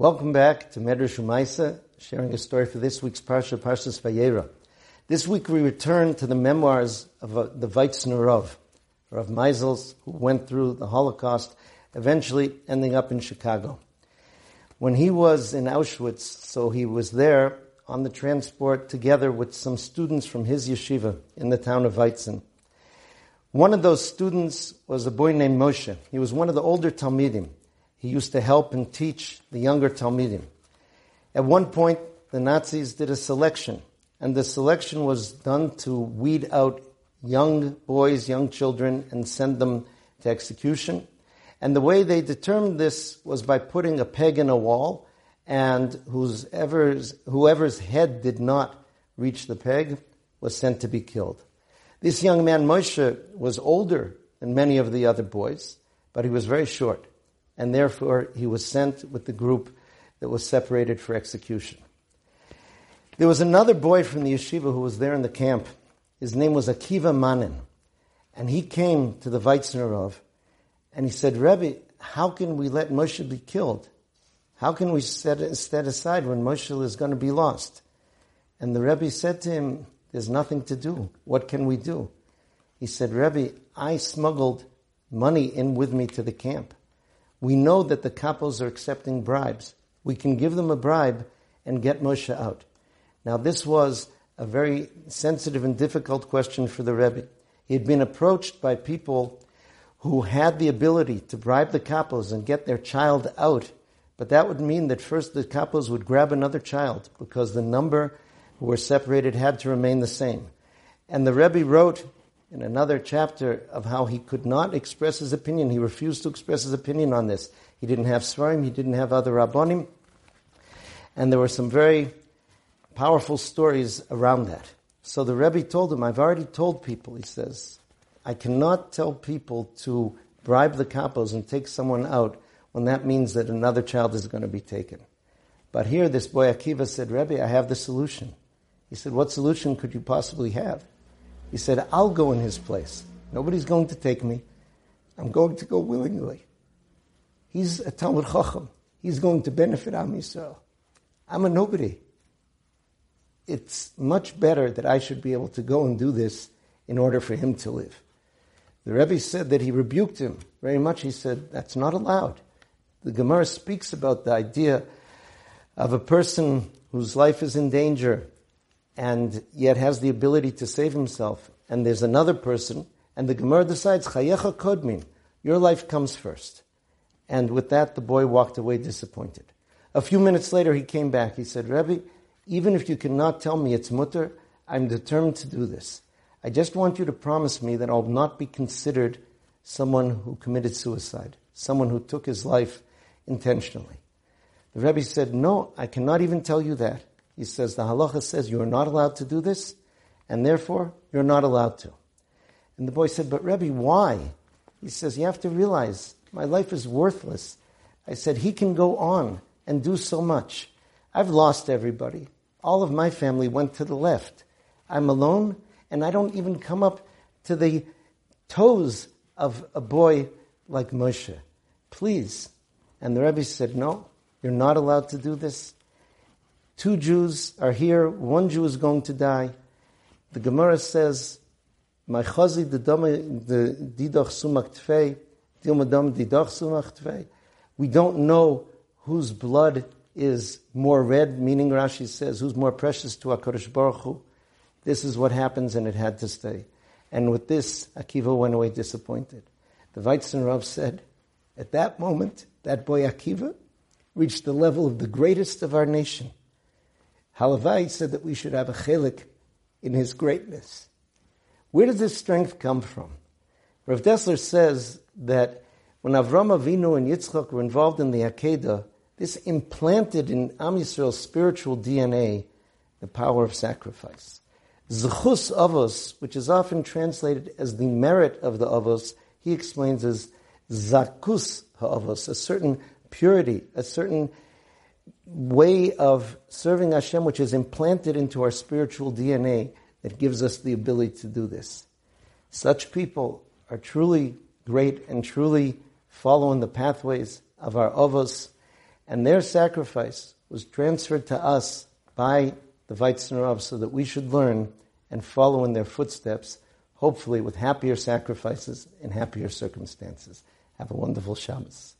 Welcome back to Medrash Umaisa, sharing a story for this week's Parsha, Parshas Vayera. This week we return to the memoirs of uh, the Weitzner Rav, Rav Meisels, who went through the Holocaust, eventually ending up in Chicago. When he was in Auschwitz, so he was there on the transport together with some students from his yeshiva in the town of Weizen. One of those students was a boy named Moshe. He was one of the older Talmidim. He used to help and teach the younger Talmidim. At one point, the Nazis did a selection, and the selection was done to weed out young boys, young children, and send them to execution. And the way they determined this was by putting a peg in a wall, and whoever's, whoever's head did not reach the peg was sent to be killed. This young man, Moshe, was older than many of the other boys, but he was very short and therefore he was sent with the group that was separated for execution. There was another boy from the yeshiva who was there in the camp. His name was Akiva Manin. And he came to the Weitzner Rav and he said, Rebbe, how can we let Moshe be killed? How can we set, set aside when Moshe is going to be lost? And the Rebbe said to him, there's nothing to do. What can we do? He said, Rebbe, I smuggled money in with me to the camp we know that the kapos are accepting bribes. We can give them a bribe and get Moshe out. Now, this was a very sensitive and difficult question for the Rebbe. He had been approached by people who had the ability to bribe the kapos and get their child out, but that would mean that first the kapos would grab another child because the number who were separated had to remain the same. And the Rebbe wrote in another chapter of how he could not express his opinion. He refused to express his opinion on this. He didn't have Svarim, he didn't have other Rabbonim. And there were some very powerful stories around that. So the Rebbe told him, I've already told people, he says, I cannot tell people to bribe the kapos and take someone out when that means that another child is going to be taken. But here this boy Akiva said, Rebbe, I have the solution. He said, what solution could you possibly have? He said, I'll go in his place. Nobody's going to take me. I'm going to go willingly. He's a Talmid Chacham. He's going to benefit Am Yisrael. I'm a nobody. It's much better that I should be able to go and do this in order for him to live. The Rebbe said that he rebuked him very much. He said, that's not allowed. The Gemara speaks about the idea of a person whose life is in danger and yet has the ability to save himself, and there's another person, and the Gemara decides, Chayecha Kodmin, your life comes first. And with that, the boy walked away disappointed. A few minutes later, he came back. He said, Rebbe, even if you cannot tell me it's mutter, I'm determined to do this. I just want you to promise me that I'll not be considered someone who committed suicide, someone who took his life intentionally. The Rebbe said, No, I cannot even tell you that. He says the halacha says you are not allowed to do this, and therefore you're not allowed to. And the boy said, But Rebbe, why? He says, You have to realize my life is worthless. I said, He can go on and do so much. I've lost everybody. All of my family went to the left. I'm alone, and I don't even come up to the toes of a boy like Moshe. Please. And the Rebbe said, No, you're not allowed to do this. Two Jews are here, one Jew is going to die. The Gemara says, "My chazi the didach sumak tfei, dilmadam didach tfei." We don't know whose blood is more red, meaning Rashi says, who's more precious to HaKadosh Baruch Hu. This is what happens and it had to stay. And with this, Akiva went away disappointed. The Weitzen Rav said, at that moment, that boy Akiva reached the level of the greatest of our nation. Halavai said that we should have a chelik in his greatness. Where does this strength come from? Rav Dessler says that when Avram Avinu and Yitzchak were involved in the Akedah, this implanted in Am Yisrael's spiritual DNA the power of sacrifice. Zechus avos, which is often translated as the merit of the avos, he explains as zakus ha'avos, a certain purity, a certain way of serving Hashem, which is implanted into our spiritual DNA, that gives us the ability to do this. Such people are truly great and truly following the pathways of our avos, And their sacrifice was transferred to us by the Weitzner so that we should learn and follow in their footsteps, hopefully with happier sacrifices and happier circumstances. Have a wonderful Shabbos.